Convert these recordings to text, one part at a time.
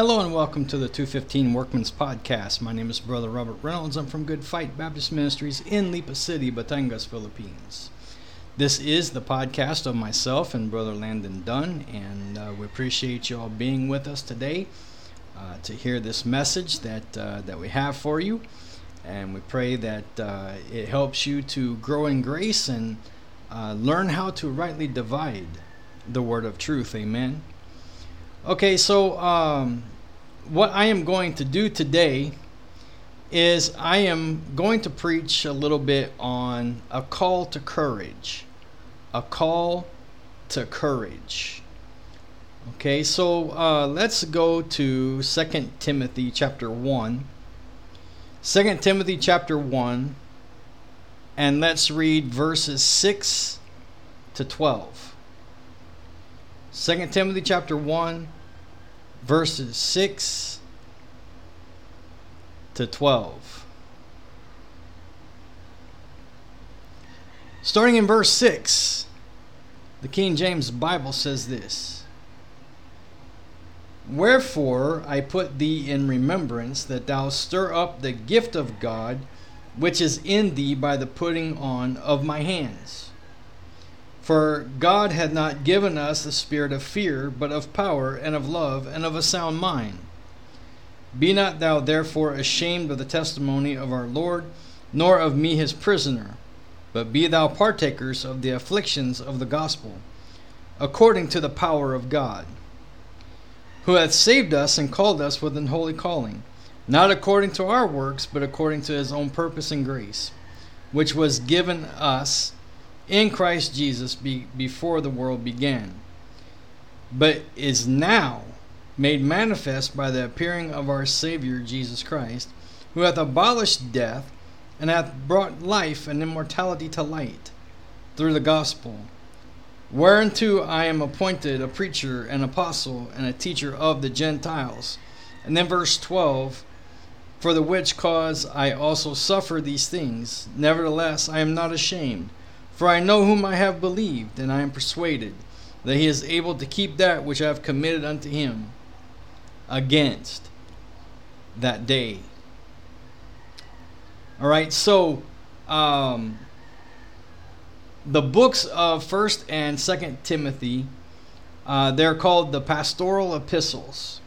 Hello and welcome to the 215 Workman's Podcast. My name is Brother Robert Reynolds. I'm from Good Fight Baptist Ministries in Lipa City, Batangas, Philippines. This is the podcast of myself and Brother Landon Dunn, and uh, we appreciate you all being with us today uh, to hear this message that uh, that we have for you. And we pray that uh, it helps you to grow in grace and uh, learn how to rightly divide the word of truth. Amen. Okay, so um, what I am going to do today is I am going to preach a little bit on a call to courage. A call to courage. Okay, so uh, let's go to Second Timothy chapter 1. 2 Timothy chapter 1, and let's read verses 6 to 12. 2 Timothy chapter 1 verses 6 to 12. Starting in verse 6, the King James Bible says this Wherefore I put thee in remembrance that thou stir up the gift of God which is in thee by the putting on of my hands. For God had not given us the spirit of fear, but of power, and of love, and of a sound mind. Be not thou therefore ashamed of the testimony of our Lord, nor of me his prisoner, but be thou partakers of the afflictions of the gospel, according to the power of God, who hath saved us and called us with an holy calling, not according to our works, but according to his own purpose and grace, which was given us in Christ Jesus be, before the world began, but is now made manifest by the appearing of our Savior Jesus Christ, who hath abolished death and hath brought life and immortality to light through the gospel, whereunto I am appointed a preacher, an apostle, and a teacher of the Gentiles. And then verse 12 For the which cause I also suffer these things, nevertheless I am not ashamed for I know whom I have believed, and I am persuaded that he is able to keep that which I have committed unto him against that day. All right, so um, the books of First and Second Timothy, uh, they're called the pastoral epistles,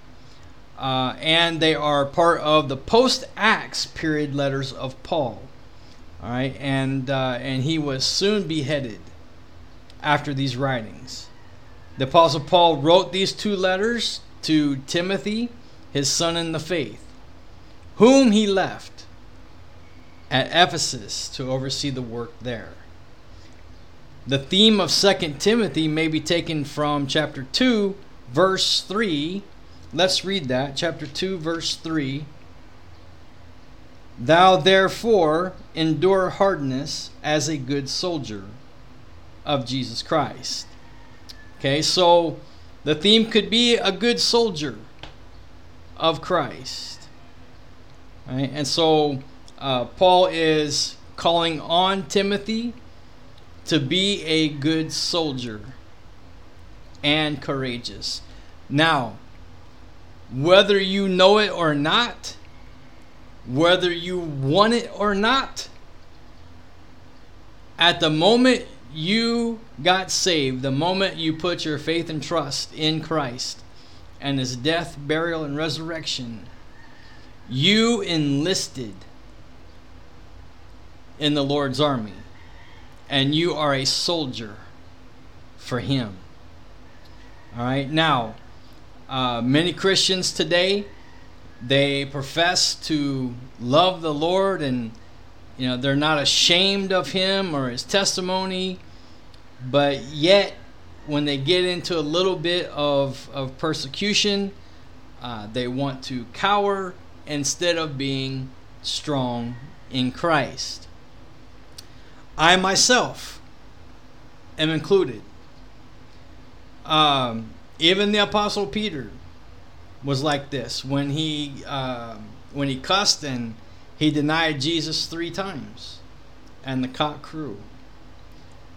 uh, and they are part of the post Acts period letters of Paul. All right, and uh, and he was soon beheaded after these writings. The Apostle Paul wrote these two letters to Timothy, his son in the faith, whom he left at Ephesus to oversee the work there. The theme of 2 Timothy may be taken from chapter 2, verse 3. Let's read that. Chapter 2, verse 3. Thou therefore endure hardness as a good soldier of Jesus Christ. Okay, so the theme could be a good soldier of Christ. Right? And so uh, Paul is calling on Timothy to be a good soldier and courageous. Now, whether you know it or not, whether you want it or not. At the moment you got saved, the moment you put your faith and trust in Christ and his death, burial, and resurrection, you enlisted in the Lord's army and you are a soldier for him. All right, now, uh, many Christians today they profess to love the Lord and you know they're not ashamed of him or his testimony, but yet when they get into a little bit of, of persecution, uh, they want to cower instead of being strong in Christ. I myself am included. Um, even the Apostle Peter was like this when he uh, when he cussed and he denied Jesus three times, and the cock crew.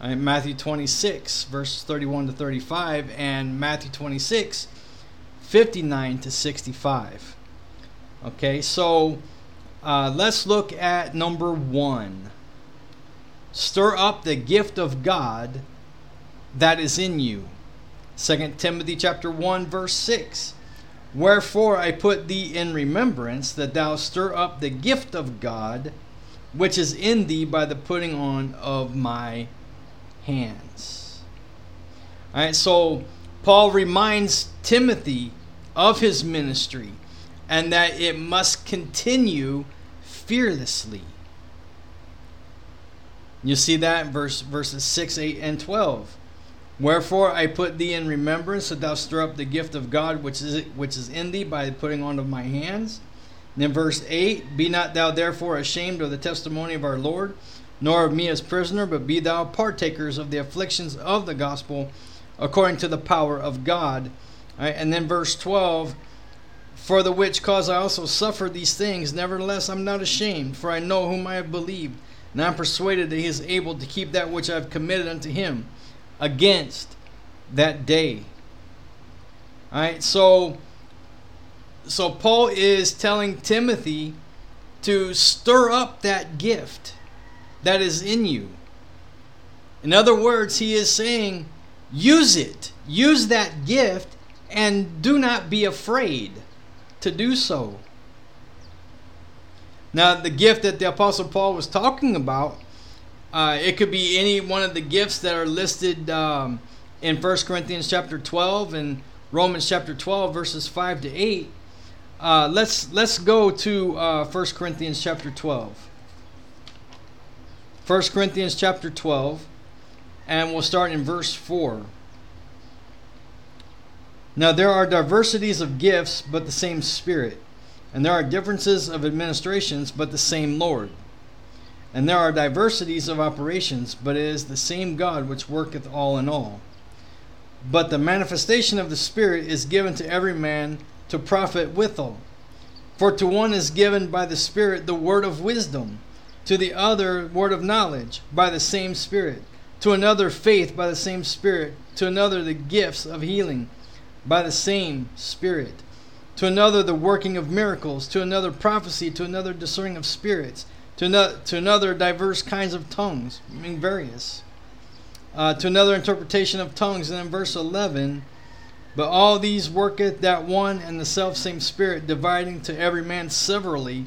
Right, Matthew 26 verses 31 to 35 and Matthew 26 59 to 65. Okay, so uh, let's look at number one. Stir up the gift of God that is in you. 2 Timothy chapter 1 verse 6. Wherefore I put thee in remembrance that thou stir up the gift of God which is in thee by the putting on of my hands. All right, so Paul reminds Timothy of his ministry and that it must continue fearlessly. You see that in verse verses 6, 8, and 12. Wherefore I put thee in remembrance that thou stir up the gift of God which is which is in thee by putting on of my hands. And then verse 8 Be not thou therefore ashamed of the testimony of our Lord, nor of me as prisoner, but be thou partakers of the afflictions of the gospel according to the power of God. Right, and then verse 12 For the which cause I also suffer these things, nevertheless I'm not ashamed, for I know whom I have believed, and I'm persuaded that he is able to keep that which I have committed unto him against that day. All right, so so Paul is telling Timothy to stir up that gift that is in you. In other words, he is saying, use it. Use that gift and do not be afraid to do so. Now, the gift that the Apostle Paul was talking about uh, it could be any one of the gifts that are listed um, in 1 Corinthians chapter 12 and Romans chapter 12 verses 5 to 8. Uh, let's let's go to uh, 1 Corinthians chapter 12. 1 Corinthians chapter 12 and we'll start in verse 4. Now there are diversities of gifts but the same spirit and there are differences of administrations but the same Lord and there are diversities of operations, but it is the same God which worketh all in all. But the manifestation of the Spirit is given to every man to profit withal. For to one is given by the Spirit the word of wisdom, to the other word of knowledge by the same Spirit, to another faith by the same Spirit, to another the gifts of healing by the same Spirit, to another the working of miracles, to another prophecy, to another discerning of spirits to, no, to another diverse kinds of tongues, I mean various, uh, to another interpretation of tongues. And in verse 11, but all these worketh that one and the self same Spirit, dividing to every man severally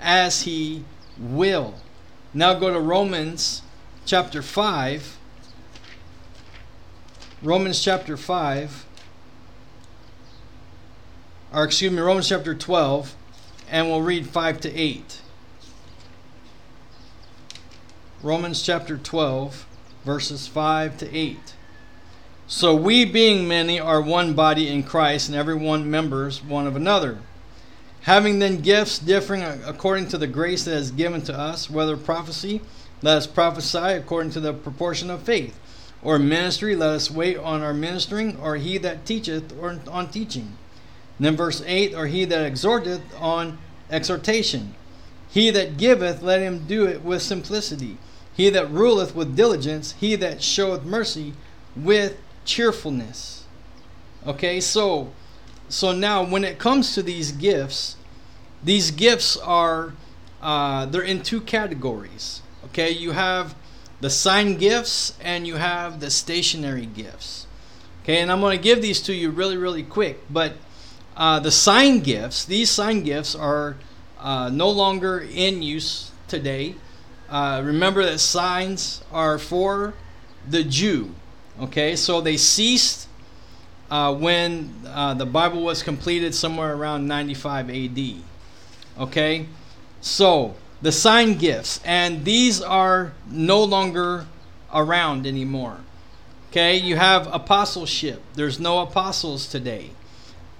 as he will. Now go to Romans chapter 5. Romans chapter 5. Or excuse me, Romans chapter 12. And we'll read 5 to 8. Romans chapter 12, verses 5 to 8. So we, being many, are one body in Christ, and every one members one of another. Having then gifts differing according to the grace that is given to us, whether prophecy, let us prophesy according to the proportion of faith, or ministry, let us wait on our ministering, or he that teacheth or on teaching. And then verse 8, or he that exhorteth on exhortation. He that giveth, let him do it with simplicity. He that ruleth with diligence, he that showeth mercy with cheerfulness. Okay, so so now when it comes to these gifts, these gifts are uh, they're in two categories. Okay, you have the sign gifts and you have the stationary gifts. Okay, and I'm going to give these to you really, really quick. But uh, the sign gifts, these sign gifts are uh, no longer in use today. Uh, remember that signs are for the Jew. Okay, so they ceased uh, when uh, the Bible was completed somewhere around 95 AD. Okay, so the sign gifts, and these are no longer around anymore. Okay, you have apostleship, there's no apostles today.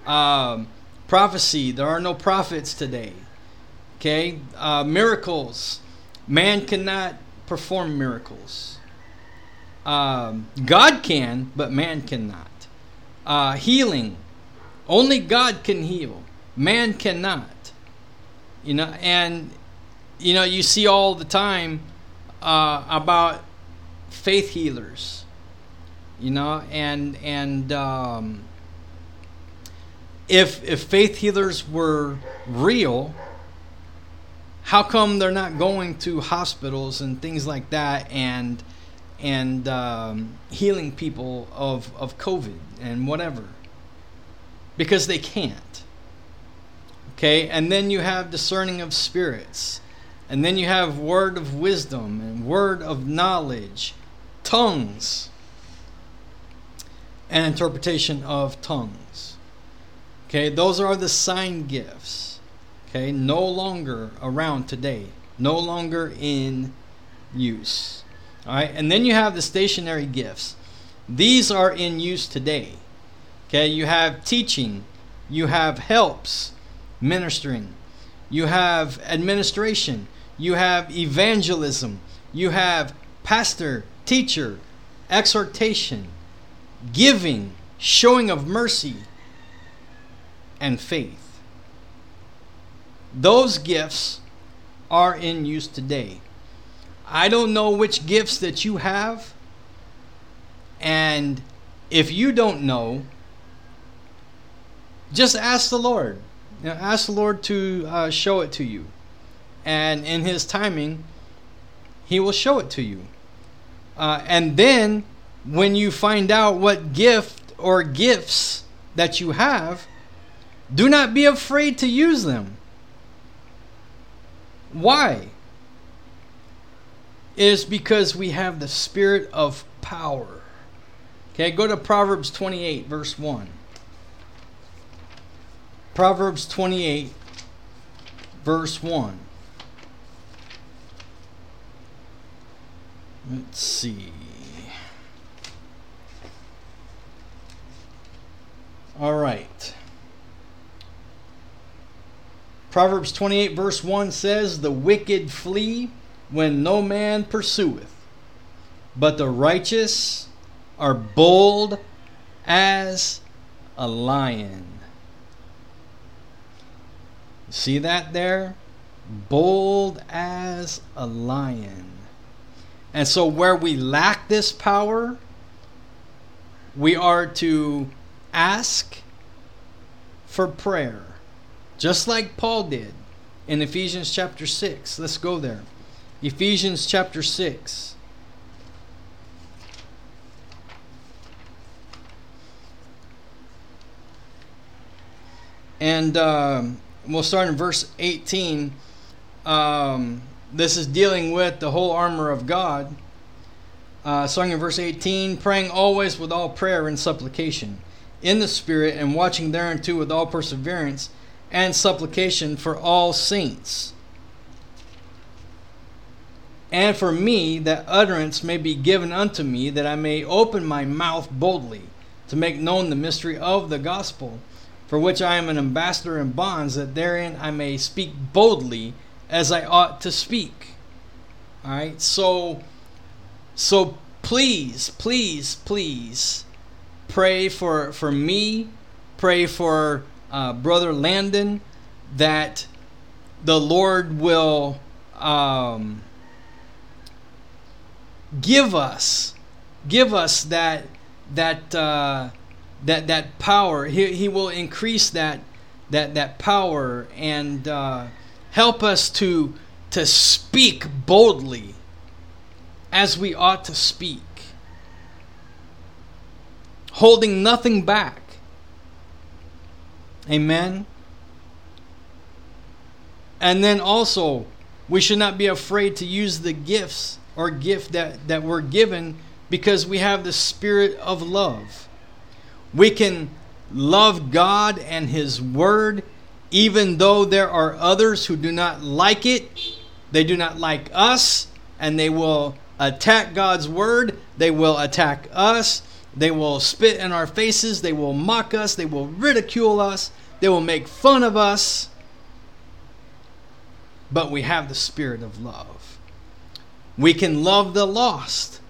Um, prophecy, there are no prophets today. Okay, uh, miracles, Man cannot perform miracles. Um, God can, but man cannot. Uh, healing, only God can heal. Man cannot. You know, and you know you see all the time uh, about faith healers. You know, and and um, if if faith healers were real, how come they're not going to hospitals and things like that and and um, healing people of of COVID and whatever? Because they can't. Okay, and then you have discerning of spirits, and then you have word of wisdom and word of knowledge, tongues, and interpretation of tongues. Okay, those are the sign gifts. Okay, no longer around today, no longer in use. All right, and then you have the stationary gifts. These are in use today. Okay, you have teaching, you have helps, ministering, you have administration, you have evangelism, you have pastor, teacher, exhortation, giving, showing of mercy, and faith. Those gifts are in use today. I don't know which gifts that you have. And if you don't know, just ask the Lord. You know, ask the Lord to uh, show it to you. And in His timing, He will show it to you. Uh, and then, when you find out what gift or gifts that you have, do not be afraid to use them. Why? It is because we have the spirit of power. Okay, go to Proverbs 28, verse 1. Proverbs 28, verse 1. Let's see. All right. Proverbs 28, verse 1 says, The wicked flee when no man pursueth, but the righteous are bold as a lion. See that there? Bold as a lion. And so, where we lack this power, we are to ask for prayer, just like Paul did in Ephesians chapter 6. Let's go there. Ephesians chapter 6. And um, we'll start in verse 18. Um, this is dealing with the whole armor of God. Uh, starting in verse 18, praying always with all prayer and supplication in the Spirit, and watching thereunto with all perseverance and supplication for all saints. And for me, that utterance may be given unto me, that I may open my mouth boldly to make known the mystery of the gospel for which I am an ambassador in bonds, that therein I may speak boldly as I ought to speak. All right, so, so please, please, please pray for for me, pray for uh, brother Landon, that the Lord will um, give us, give us that that. Uh, that that power. He, he will increase that that that power and uh, help us to to speak boldly as we ought to speak, holding nothing back. Amen. And then also, we should not be afraid to use the gifts or gift that, that we're given because we have the spirit of love. We can love God and His Word even though there are others who do not like it. They do not like us, and they will attack God's Word. They will attack us. They will spit in our faces. They will mock us. They will ridicule us. They will make fun of us. But we have the spirit of love. We can love the lost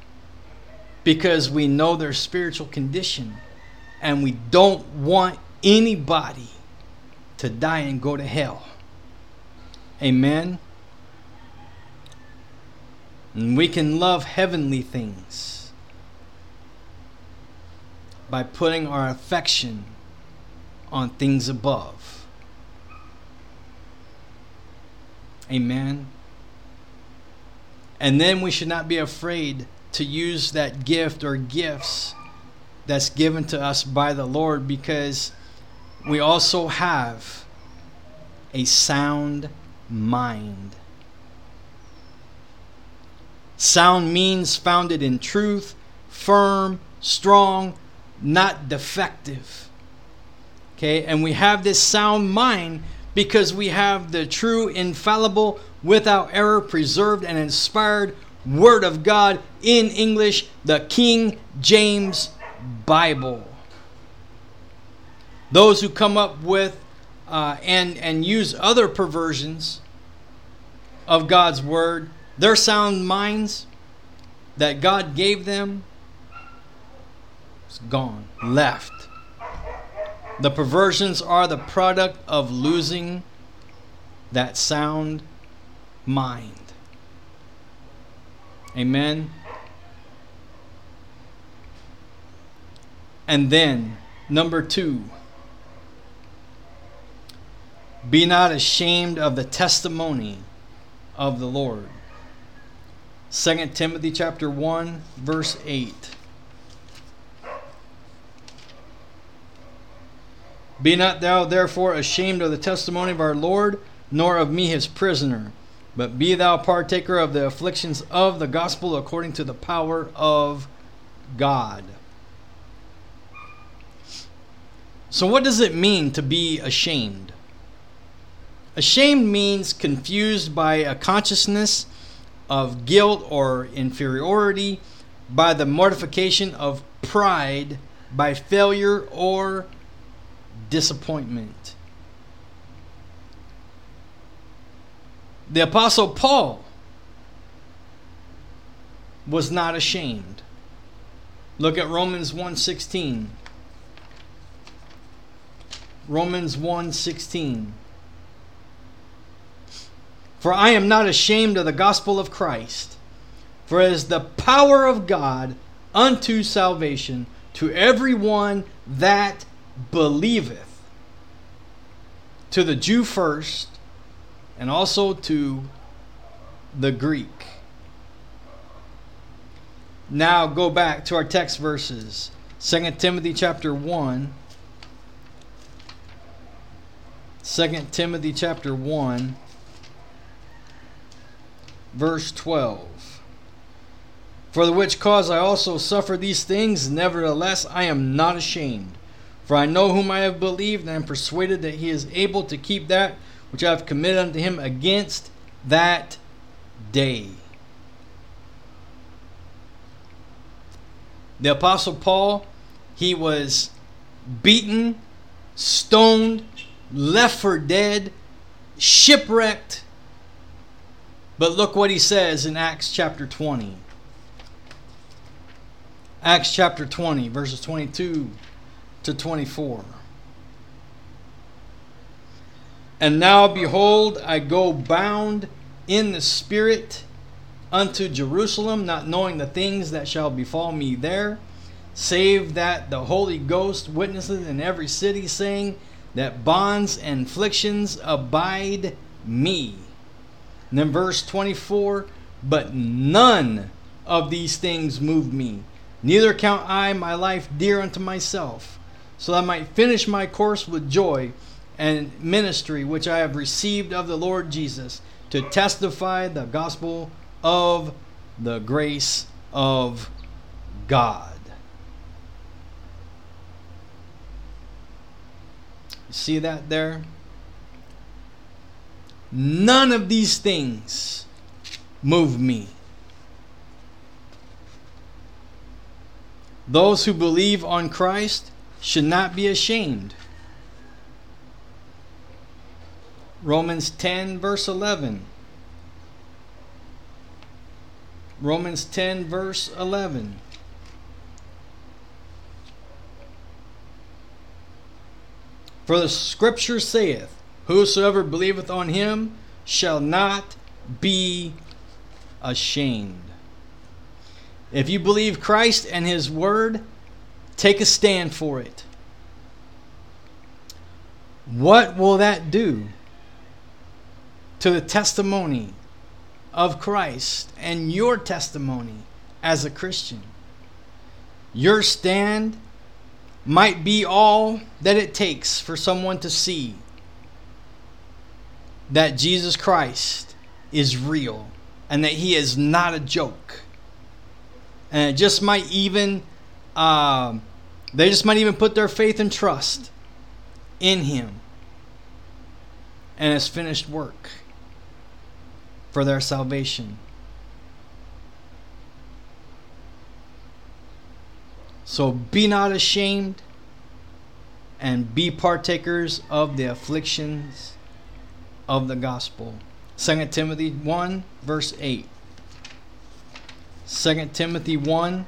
because we know their spiritual condition and we don't want anybody to die and go to hell. Amen. And we can love heavenly things by putting our affection on things above. Amen. And then we should not be afraid to use that gift or gifts that's given to us by the Lord because we also have a sound mind. Sound means founded in truth, firm, strong, not defective. Okay, and we have this sound mind because we have the true, infallible, without error, preserved, and inspired Word of God in English, the King James Bible. Those who come up with uh, and and use other perversions of God's word, their sound minds that God gave them is gone, left. The perversions are the product of losing that sound mind. Amen. And then, number two, be not ashamed of the testimony of the Lord. 2 Timothy chapter 1 verse 8. Be not thou therefore ashamed of the testimony of our Lord, nor of me his prisoner, but be thou partaker of the afflictions of the gospel according to the power of God. So, what does it mean to be ashamed? Ashamed means confused by a consciousness of guilt or inferiority, by the mortification of pride, by failure or disappointment. The Apostle Paul was not ashamed. Look at Romans 1:16. Romans 1:16. For I am not ashamed of the gospel of Christ, for it is the power of God unto salvation to every one that believeth, to the Jew first, and also to the Greek. Now go back to our text verses. 2 Timothy chapter 1. 2 Timothy chapter 1 verse 12. For the which cause I also suffer these things, nevertheless I am not ashamed. For I know whom I have believed, and I am persuaded that he is able to keep that which I have committed unto him against that day. The Apostle Paul, he was beaten, stoned, left for dead, shipwrecked, but look what he says in Acts chapter 20. Acts chapter 20, verses 22 to 24. And now, behold, I go bound in the Spirit unto Jerusalem, not knowing the things that shall befall me there, save that the Holy Ghost witnesses in every city, saying that bonds and afflictions abide me. And then verse 24, but none of these things move me. Neither count I my life dear unto myself, so that I might finish my course with joy and ministry which I have received of the Lord Jesus to testify the gospel of the grace of God. See that there? None of these things move me. Those who believe on Christ should not be ashamed. Romans 10, verse 11. Romans 10, verse 11. For the scripture saith, Whosoever believeth on him shall not be ashamed. If you believe Christ and his word, take a stand for it. what will that do to the testimony of Christ and your testimony as a Christian? Your stand might be all that it takes for someone to see that Jesus Christ is real and that he is not a joke. And it just might even, uh, they just might even put their faith and trust in him and his finished work for their salvation. So be not ashamed and be partakers of the afflictions of the gospel. 2 Timothy 1, verse 8. 2 Timothy 1,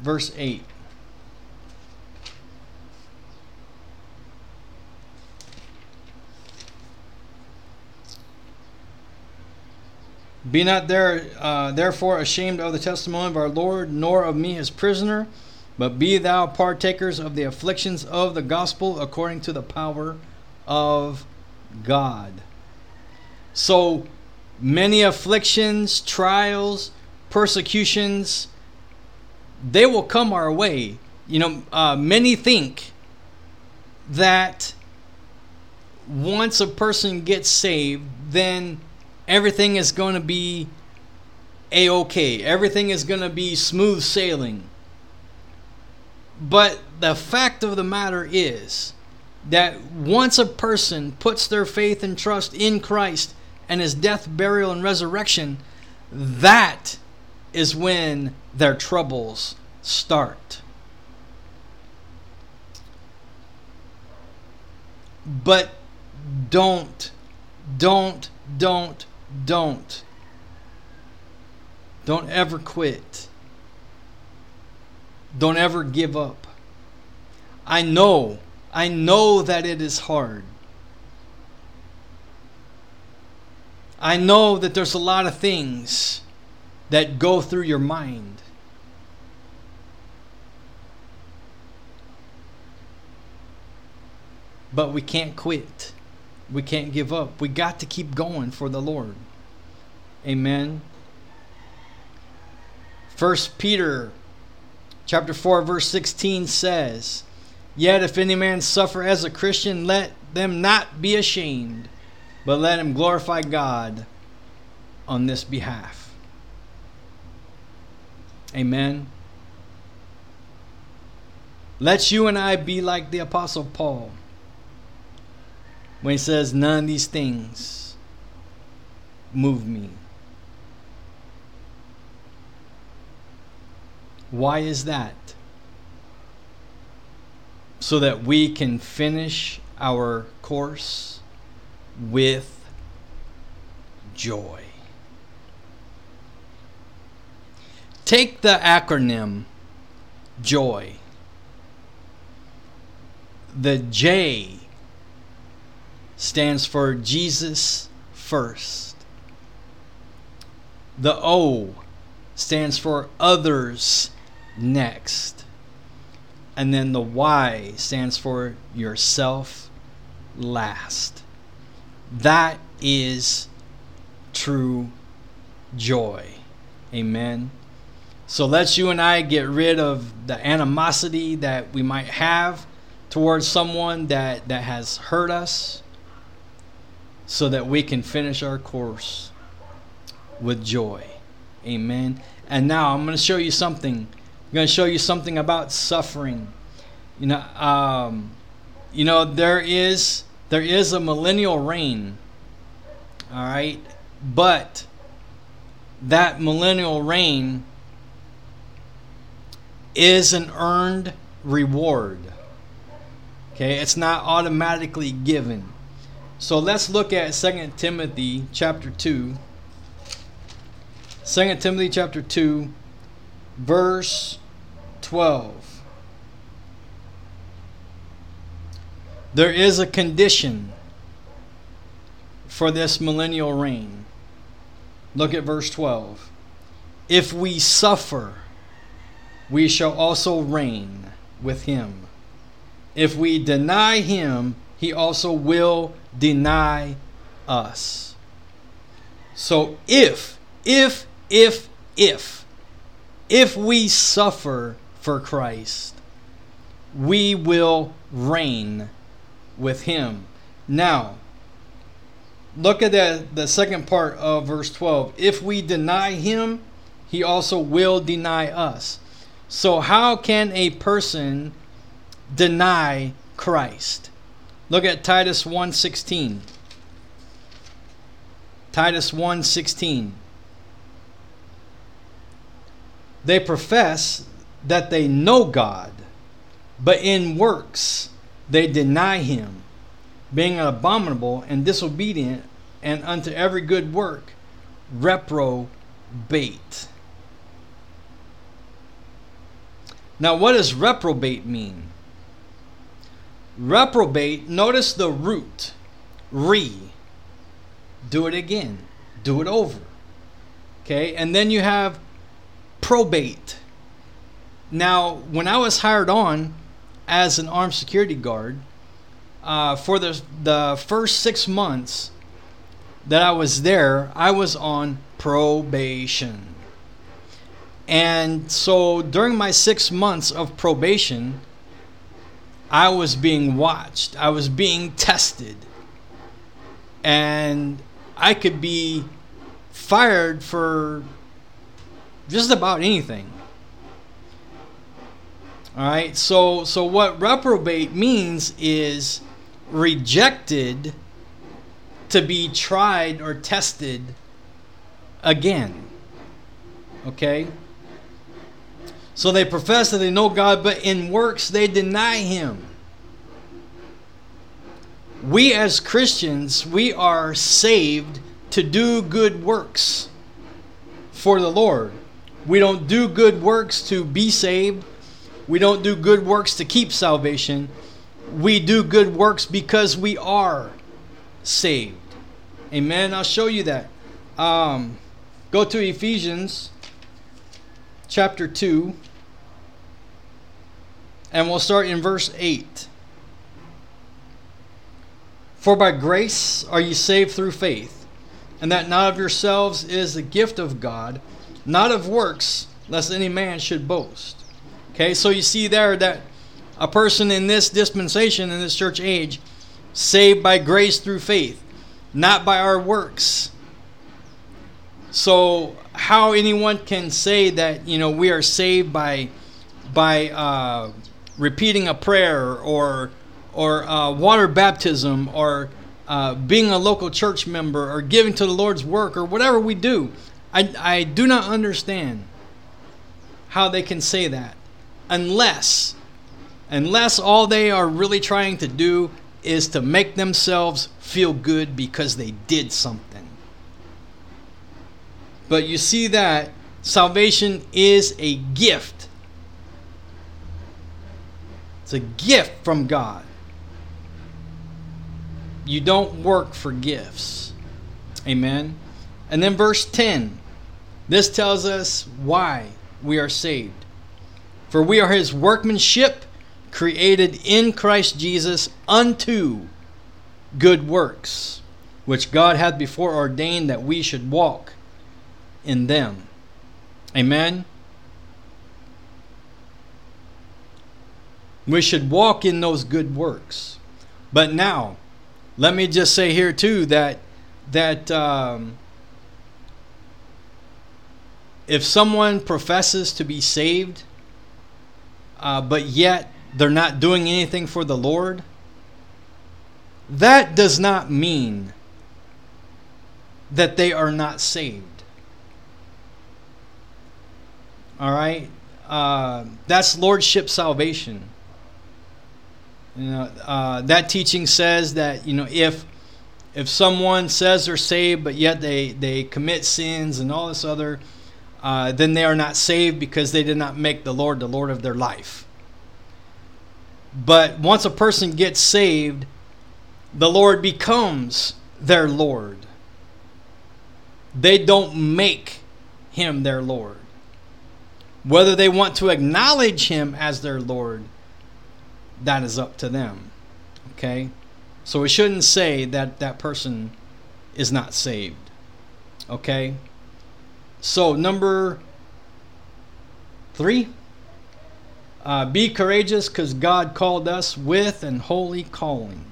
verse 8. Be not there, uh, therefore ashamed of the testimony of our Lord, nor of me his prisoner, but be thou partakers of the afflictions of the gospel according to the power of God. So many afflictions, trials, persecutions, they will come our way. You know, uh, many think that once a person gets saved, then everything is going to be a okay. Everything is going to be smooth sailing. But the fact of the matter is that once a person puts their faith and trust in Christ and his death, burial, and resurrection, that is when their troubles start. But don't, don't, don't don't. Don't ever quit. Don't ever give up. I know, I know that it is hard. I know that there's a lot of things that go through your mind. But we can't quit. We can't give up. We got to keep going for the Lord. Amen. First Peter chapter 4 verse 16 says, Yet if any man suffer as a Christian, let them not be ashamed, but let him glorify God on this behalf. Amen. Let you and I be like the Apostle Paul when he says, None of these things move me. Why is that? So that we can finish our course with joy. Take the acronym JOY. The J stands for Jesus first. The O stands for others next. And then the Y stands for yourself last. That is true joy. Amen. So let's you and I get rid of the animosity that we might have towards someone that, that has hurt us so that we can finish our course with joy. Amen. And now I'm going to show you something. I'm going to show you something about suffering. You know, um, you know there is there is a millennial reign. All right, but that millennial reign is an earned reward. Okay, it's not automatically given. So let's look at 2 Timothy chapter 2. 2 Timothy chapter 2 verse 12. There is a condition for this millennial reign. Look at verse 12. If we suffer, we shall also reign with him. If we deny him, he also will deny us. So if, if, if, if, if we suffer for Christ, we will reign with him. Now, look at the, the second part of verse 12. If we deny him, he also will deny us. So, how can a person deny Christ? Look at Titus 1:16. Titus 1:16. They profess that they know God, but in works they deny him, being abominable and disobedient and unto every good work reprobate. Now, what does reprobate mean? Reprobate, notice the root. Re. Do it again. Do it over. Okay, and then you have probate. Now, when I was hired on as an armed security guard, uh, for the, the first six months that I was there, I was on probation. And so during my six months of probation, I was being watched, I was being tested. And I could be fired for just about anything. All right. So so what reprobate means is rejected to be tried or tested again. Okay? So they profess that they know God, but in works they deny Him. We as Christians, we are saved to do good works for the Lord. We don't do good works to be saved. We don't do good works to keep salvation. We do good works because we are saved. Amen. I'll show you that. Um, go to Ephesians chapter 2. And we'll start in verse 8. For by grace are ye saved through faith, and that not of yourselves is the gift of God, not of works, lest any man should boast. Okay, so you see there that a person in this dispensation, in this church age, saved by grace through faith, not by our works. So, how anyone can say that you know we are saved by by uh, repeating a prayer or or uh, water baptism or uh, being a local church member or giving to the Lord's work or whatever we do. I, I do not understand how they can say that unless unless all they are really trying to do is to make themselves feel good because they did something. But you see that salvation is a gift it's a gift from God. You don't work for gifts. Amen. And then verse 10. This tells us why we are saved. For we are his workmanship, created in Christ Jesus unto good works, which God hath before ordained that we should walk in them. Amen. We should walk in those good works. But now, let me just say here too that that um, if someone professes to be saved, uh, but yet they're not doing anything for the Lord, that does not mean that they are not saved. All right? Uh, that's lordship salvation. You know, uh, that teaching says that you know if if someone says they're saved but yet they they commit sins and all this other, uh, then they are not saved because they did not make the Lord the Lord of their life. But once a person gets saved, the Lord becomes their Lord. They don't make him their Lord. Whether they want to acknowledge him as their Lord that is up to them. Okay? So we shouldn't say that that person is not saved. Okay? So, number three, uh, be courageous because God called us with an holy calling.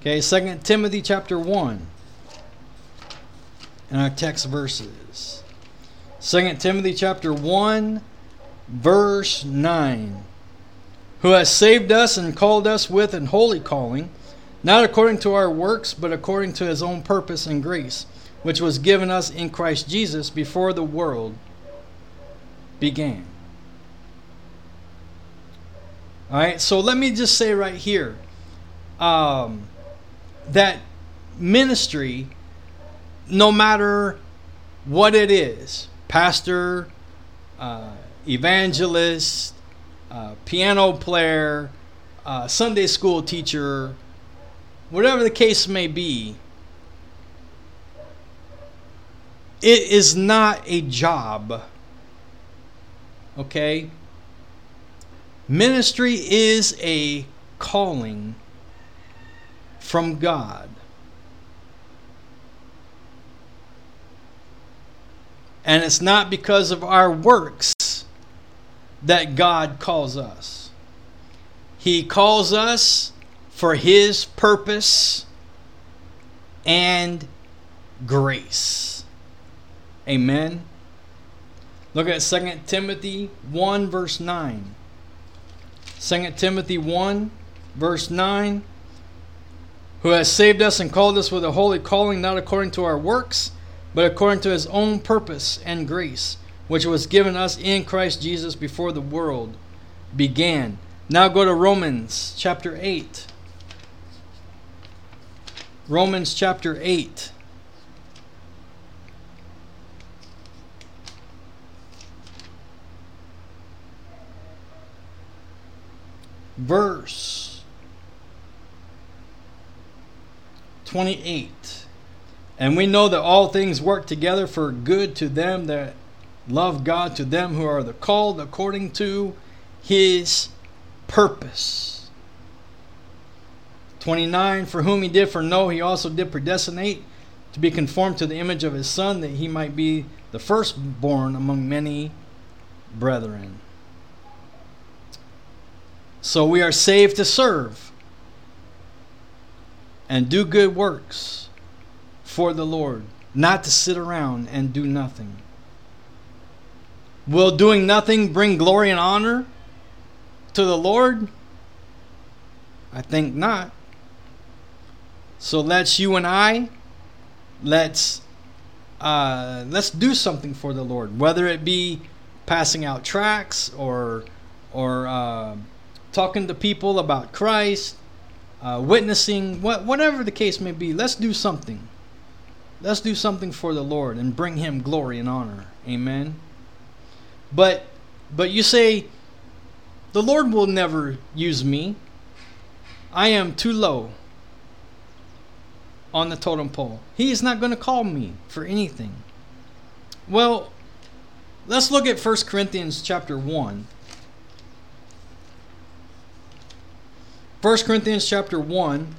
Okay, Second Timothy chapter 1 and our text verses. Second Timothy chapter 1 verse 9. Who has saved us and called us with an holy calling, not according to our works, but according to his own purpose and grace, which was given us in Christ Jesus before the world began. All right, so let me just say right here um, that ministry, no matter what it is pastor, uh, evangelist, uh, piano player, uh, Sunday school teacher, whatever the case may be, it is not a job. Okay? Ministry is a calling from God. And it's not because of our works that God calls us. He calls us for His purpose and grace. Amen. Look at 2 Timothy 1, verse 9. 2 Timothy 1, verse 9. Who has saved us and called us with a holy calling, not according to our works, but according to his own purpose and grace, which was given us in Christ Jesus before the world began. Now go to Romans chapter 8. Romans chapter 8. Verse 28. And we know that all things work together for good to them that love God, to them who are the called according to his purpose. 29 For whom he did foreknow, he also did predestinate to be conformed to the image of his Son, that he might be the firstborn among many brethren. So we are saved to serve and do good works for the Lord, not to sit around and do nothing. Will doing nothing bring glory and honor to the Lord? I think not. So let's you and I let's uh, let's do something for the Lord, whether it be passing out tracts or or uh, talking to people about Christ, uh, witnessing, what, whatever the case may be. Let's do something. Let's do something for the Lord and bring him glory and honor. Amen. But but you say the Lord will never use me. I am too low on the totem pole. He is not going to call me for anything. Well, let's look at 1 Corinthians chapter 1. 1 Corinthians chapter 1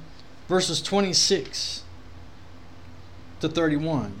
verses 26 to 31.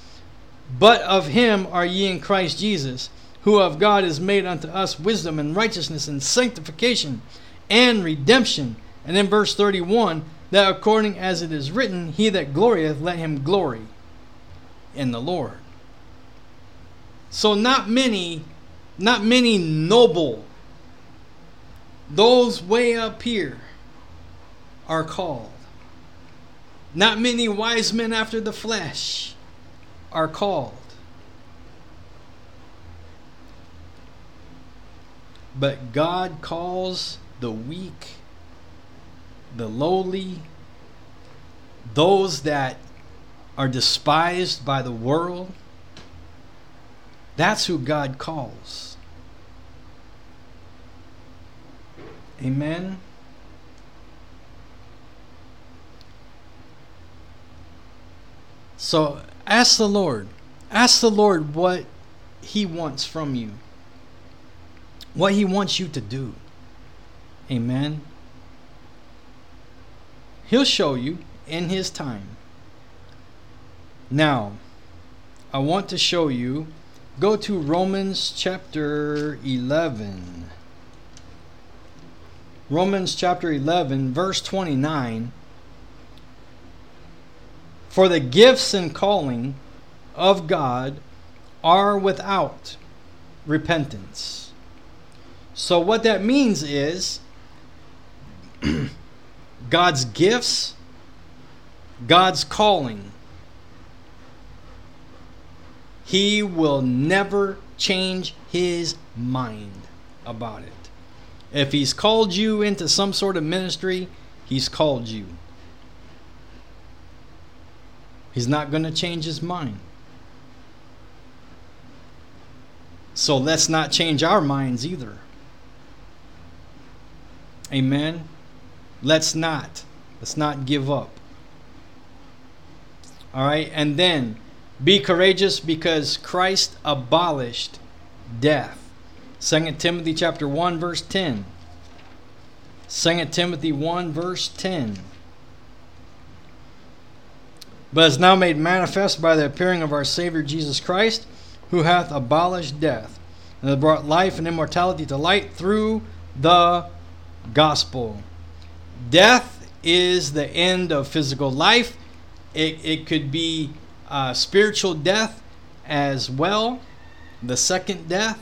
But of him are ye in Christ Jesus, who of God is made unto us wisdom and righteousness and sanctification and redemption. And in verse 31, that according as it is written, He that glorieth, let him glory in the Lord. So not many, not many noble, those way up here are called. Not many wise men after the flesh are called. But God calls the weak, the lowly, those that are despised by the world, that's who God calls. Amen. So ask the Lord. Ask the Lord what He wants from you, what He wants you to do. Amen. He'll show you in His time. Now, I want to show you, go to Romans chapter 11. Romans chapter 11, verse 29. For the gifts and calling of God are without repentance. So, what that means is God's gifts, God's calling, He will never change His mind about it. If He's called you into some sort of ministry, He's called you. He's not going to change his mind. So let's not change our minds either. Amen. Let's not. Let's not give up. All right. And then be courageous because Christ abolished death. 2 Timothy chapter 1 verse 10. 2 Timothy 1 verse 10 but is now made manifest by the appearing of our Savior Jesus Christ, who hath abolished death, and hath brought life and immortality to light through the gospel. Death is the end of physical life. It, it could be uh, spiritual death as well, the second death.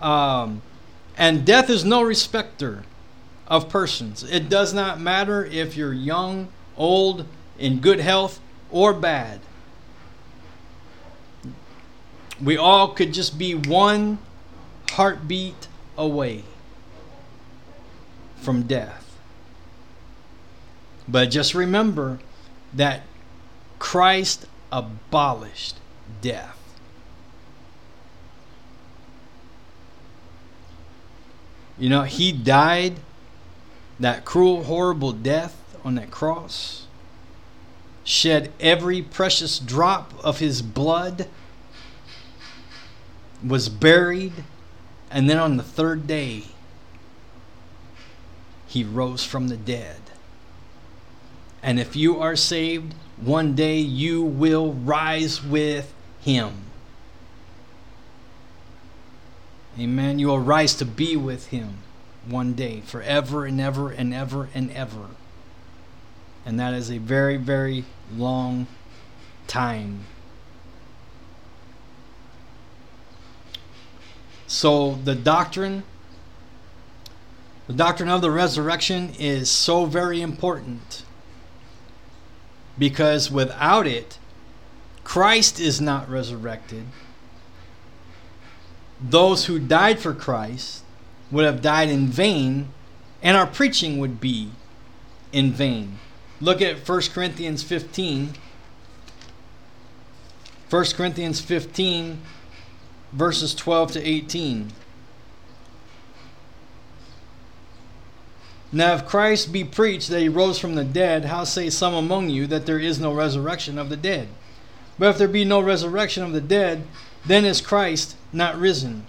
Um, and death is no respecter of persons. It does not matter if you're young, old, in good health or bad. We all could just be one heartbeat away from death. But just remember that Christ abolished death. You know, he died that cruel, horrible death on that cross shed every precious drop of his blood, was buried, and then on the third day, he rose from the dead. And if you are saved, one day you will rise with him. Amen. You will rise to be with him one day, forever and ever and ever and ever and that is a very, very long time. So the doctrine, the doctrine of the resurrection is so very important because without it, Christ is not resurrected. Those who died for Christ would have died in vain, and our preaching would be in vain. Look at 1 Corinthians 15. 1 Corinthians 15, verses 12 to 18. Now, if Christ be preached that he rose from the dead, how say some among you that there is no resurrection of the dead? But if there be no resurrection of the dead, then is Christ not risen.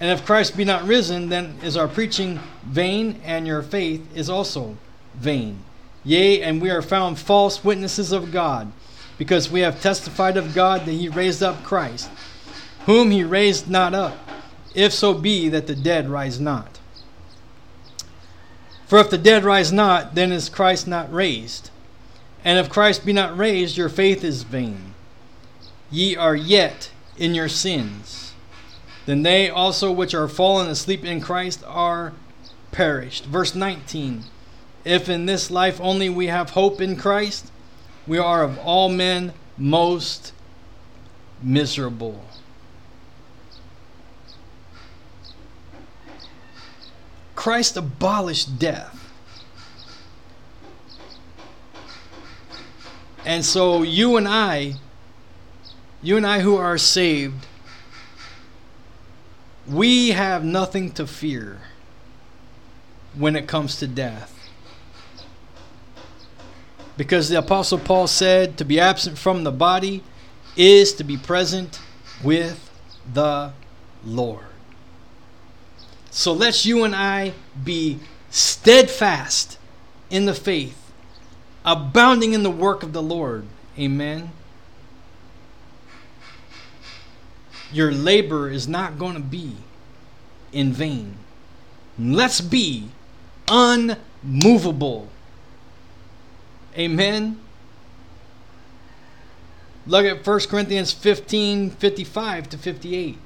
And if Christ be not risen, then is our preaching vain, and your faith is also vain. Yea, and we are found false witnesses of God, because we have testified of God that he raised up Christ, whom he raised not up, if so be that the dead rise not. For if the dead rise not, then is Christ not raised. And if Christ be not raised, your faith is vain. Ye are yet in your sins. Then they also which are fallen asleep in Christ are perished. Verse 19. If in this life only we have hope in Christ, we are of all men most miserable. Christ abolished death. And so you and I, you and I who are saved, we have nothing to fear when it comes to death. Because the Apostle Paul said to be absent from the body is to be present with the Lord. So let's you and I be steadfast in the faith, abounding in the work of the Lord. Amen. Your labor is not going to be in vain. Let's be unmovable. Amen. Look at 1 Corinthians 15 55 to 58.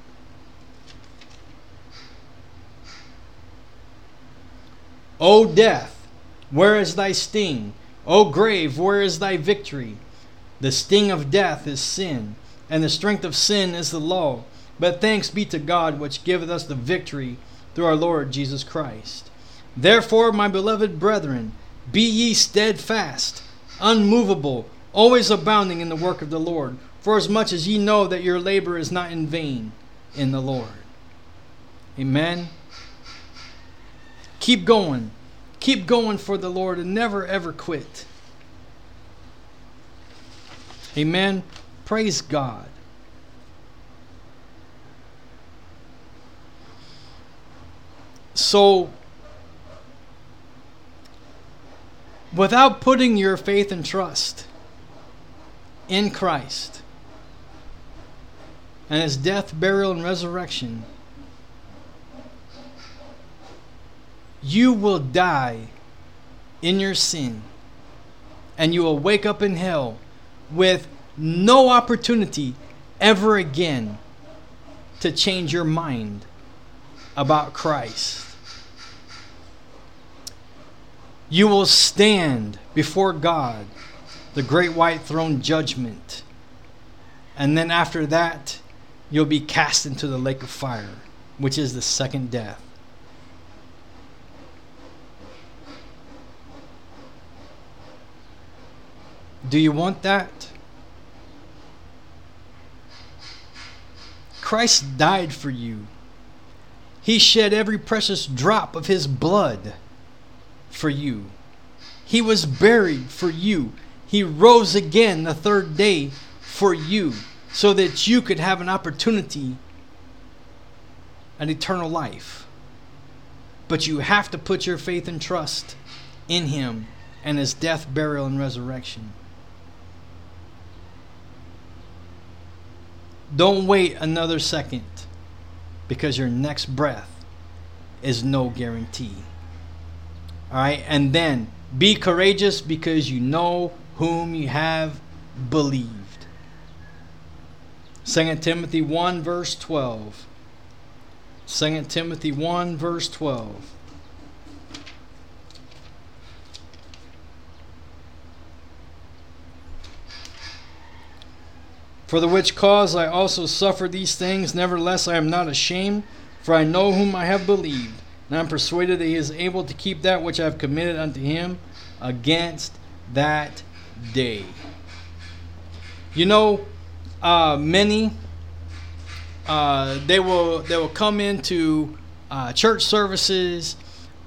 O death, where is thy sting? O grave, where is thy victory? The sting of death is sin, and the strength of sin is the law. But thanks be to God, which giveth us the victory through our Lord Jesus Christ. Therefore, my beloved brethren, be ye steadfast, unmovable, always abounding in the work of the Lord, for as much as ye know that your labor is not in vain in the Lord. Amen. Keep going. Keep going for the Lord and never ever quit. Amen. Praise God. So, without putting your faith and trust in Christ and his death, burial, and resurrection, you will die in your sin and you will wake up in hell with no opportunity ever again to change your mind about Christ. You will stand before God, the great white throne judgment. And then after that, you'll be cast into the lake of fire, which is the second death. Do you want that? Christ died for you. He shed every precious drop of his blood for you. He was buried for you. He rose again the third day for you so that you could have an opportunity, an eternal life. But you have to put your faith and trust in Him and His death, burial, and resurrection. Don't wait another second because your next breath is no guarantee. All right, and then be courageous because you know whom you have believed. 2 Timothy 1, verse 12. 2 Timothy 1, verse 12. For the which cause I also suffer these things, nevertheless I am not ashamed, for I know whom I have believed, and I am persuaded that he is able to keep that which I have committed unto him against that day. You know, uh, many uh, they will they will come into uh, church services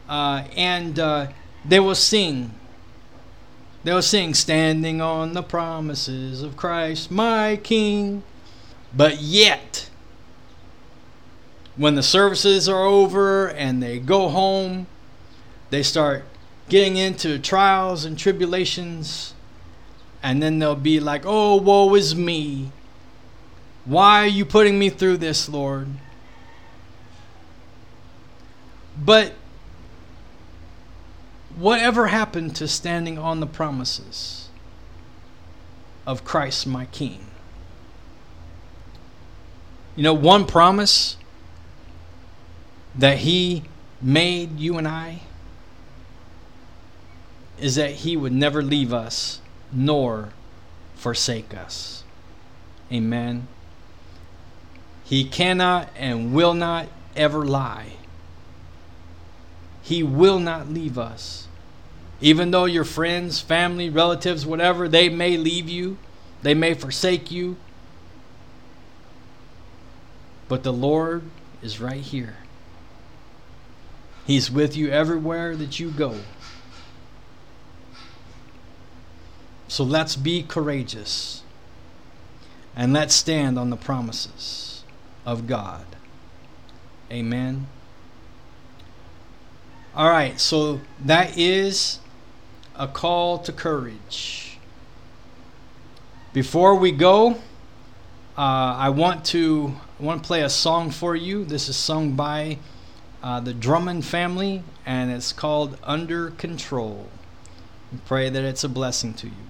uh, and uh, they will sing They'll sing, Standing on the promises of Christ, my King. But yet, when the services are over and they go home, they start getting into trials and tribulations. And then they'll be like, Oh, woe is me. Why are you putting me through this, Lord? But whatever happened to standing on the promises of Christ my King? You know, one promise that He made you and I is that He would never leave us nor forsake us. Amen. He cannot and will not ever lie. He will not leave us Even though your friends, family, relatives, whatever, they may leave you, they may forsake you. But the Lord is right here. He's with you everywhere that you go. So let's be courageous and let's stand on the promises of God. Amen. All right, so that is a call to courage. Before we go, uh, I want to I want to play a song for you. This is sung by uh, the Drummond family, and it's called Under Control. We pray that it's a blessing to you.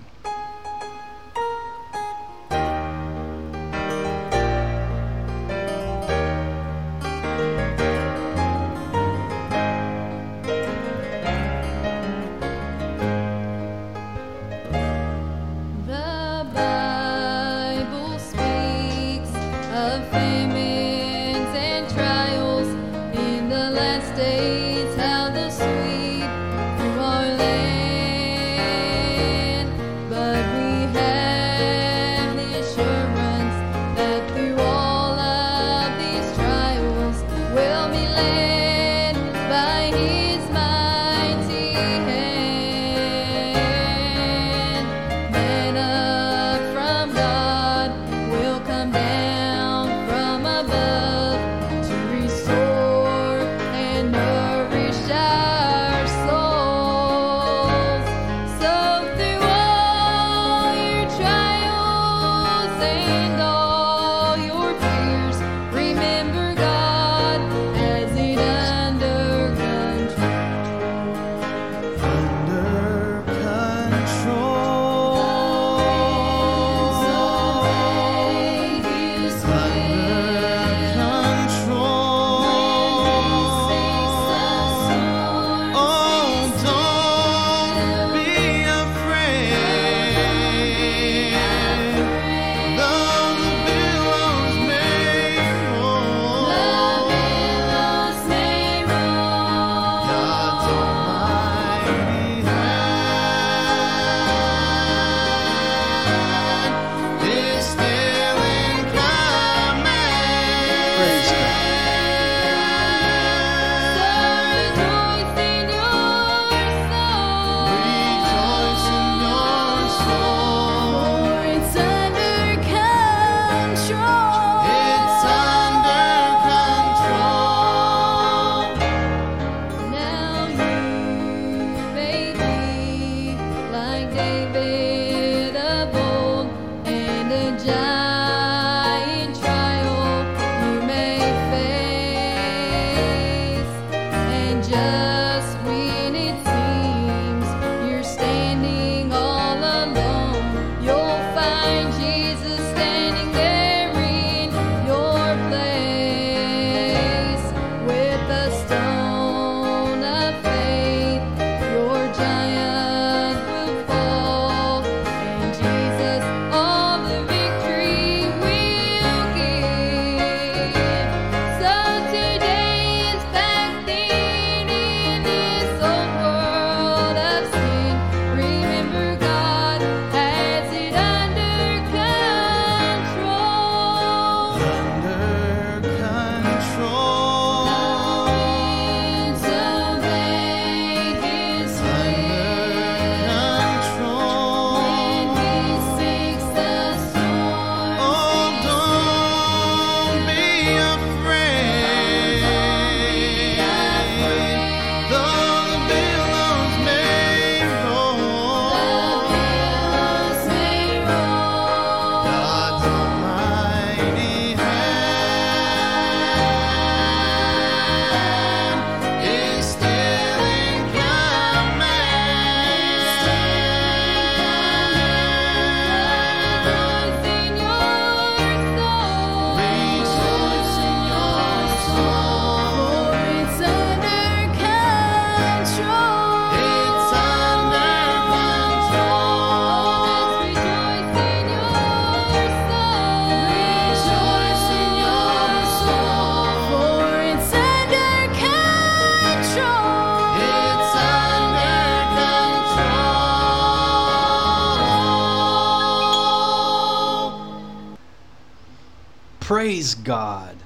Praise God.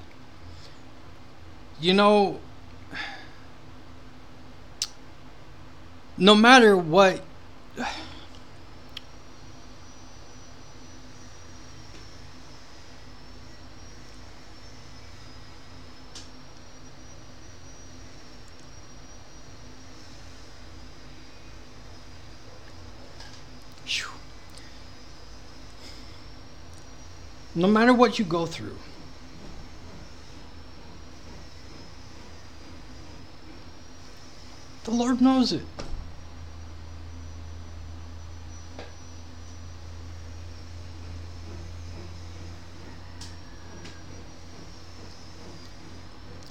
You know, no matter what no matter what you go through the lord knows it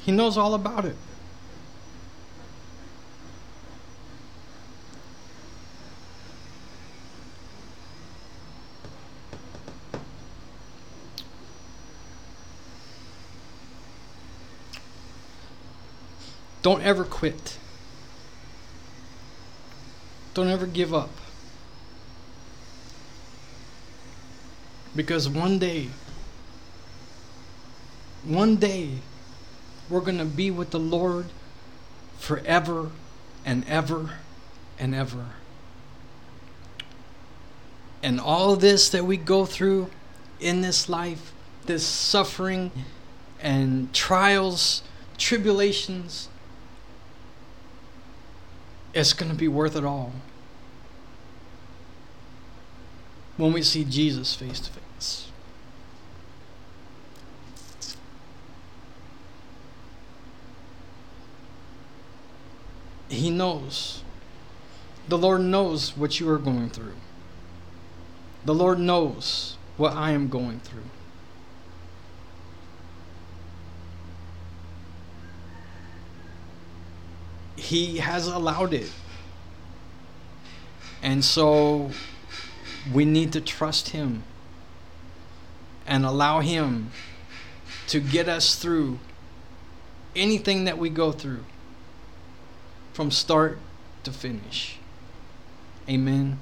He knows all about it. Don't ever quit. Don't ever give up. Because one day, one day, we're going to be with the Lord forever and ever and ever. And all this that we go through in this life, this suffering and trials, tribulations, it's going to be worth it all when we see Jesus face to face. He knows. The Lord knows what you are going through. The Lord knows what I am going through. He has allowed it. And so we need to trust Him and allow Him to get us through anything that we go through from start to finish. Amen.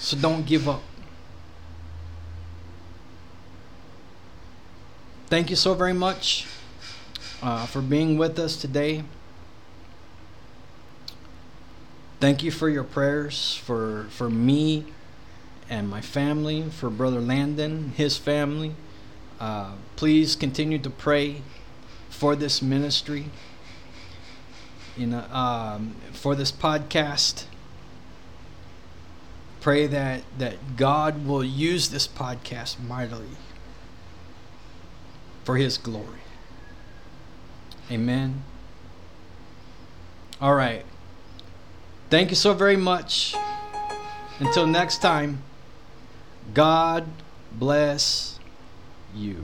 So don't give up. Thank you so very much uh, for being with us today. Thank you for your prayers for for me and my family, for Brother Landon, his family. Uh, please continue to pray for this ministry, you know, um, for this podcast. Pray that that God will use this podcast mightily for His glory. Amen. All right. Thank you so very much. Until next time, God bless you.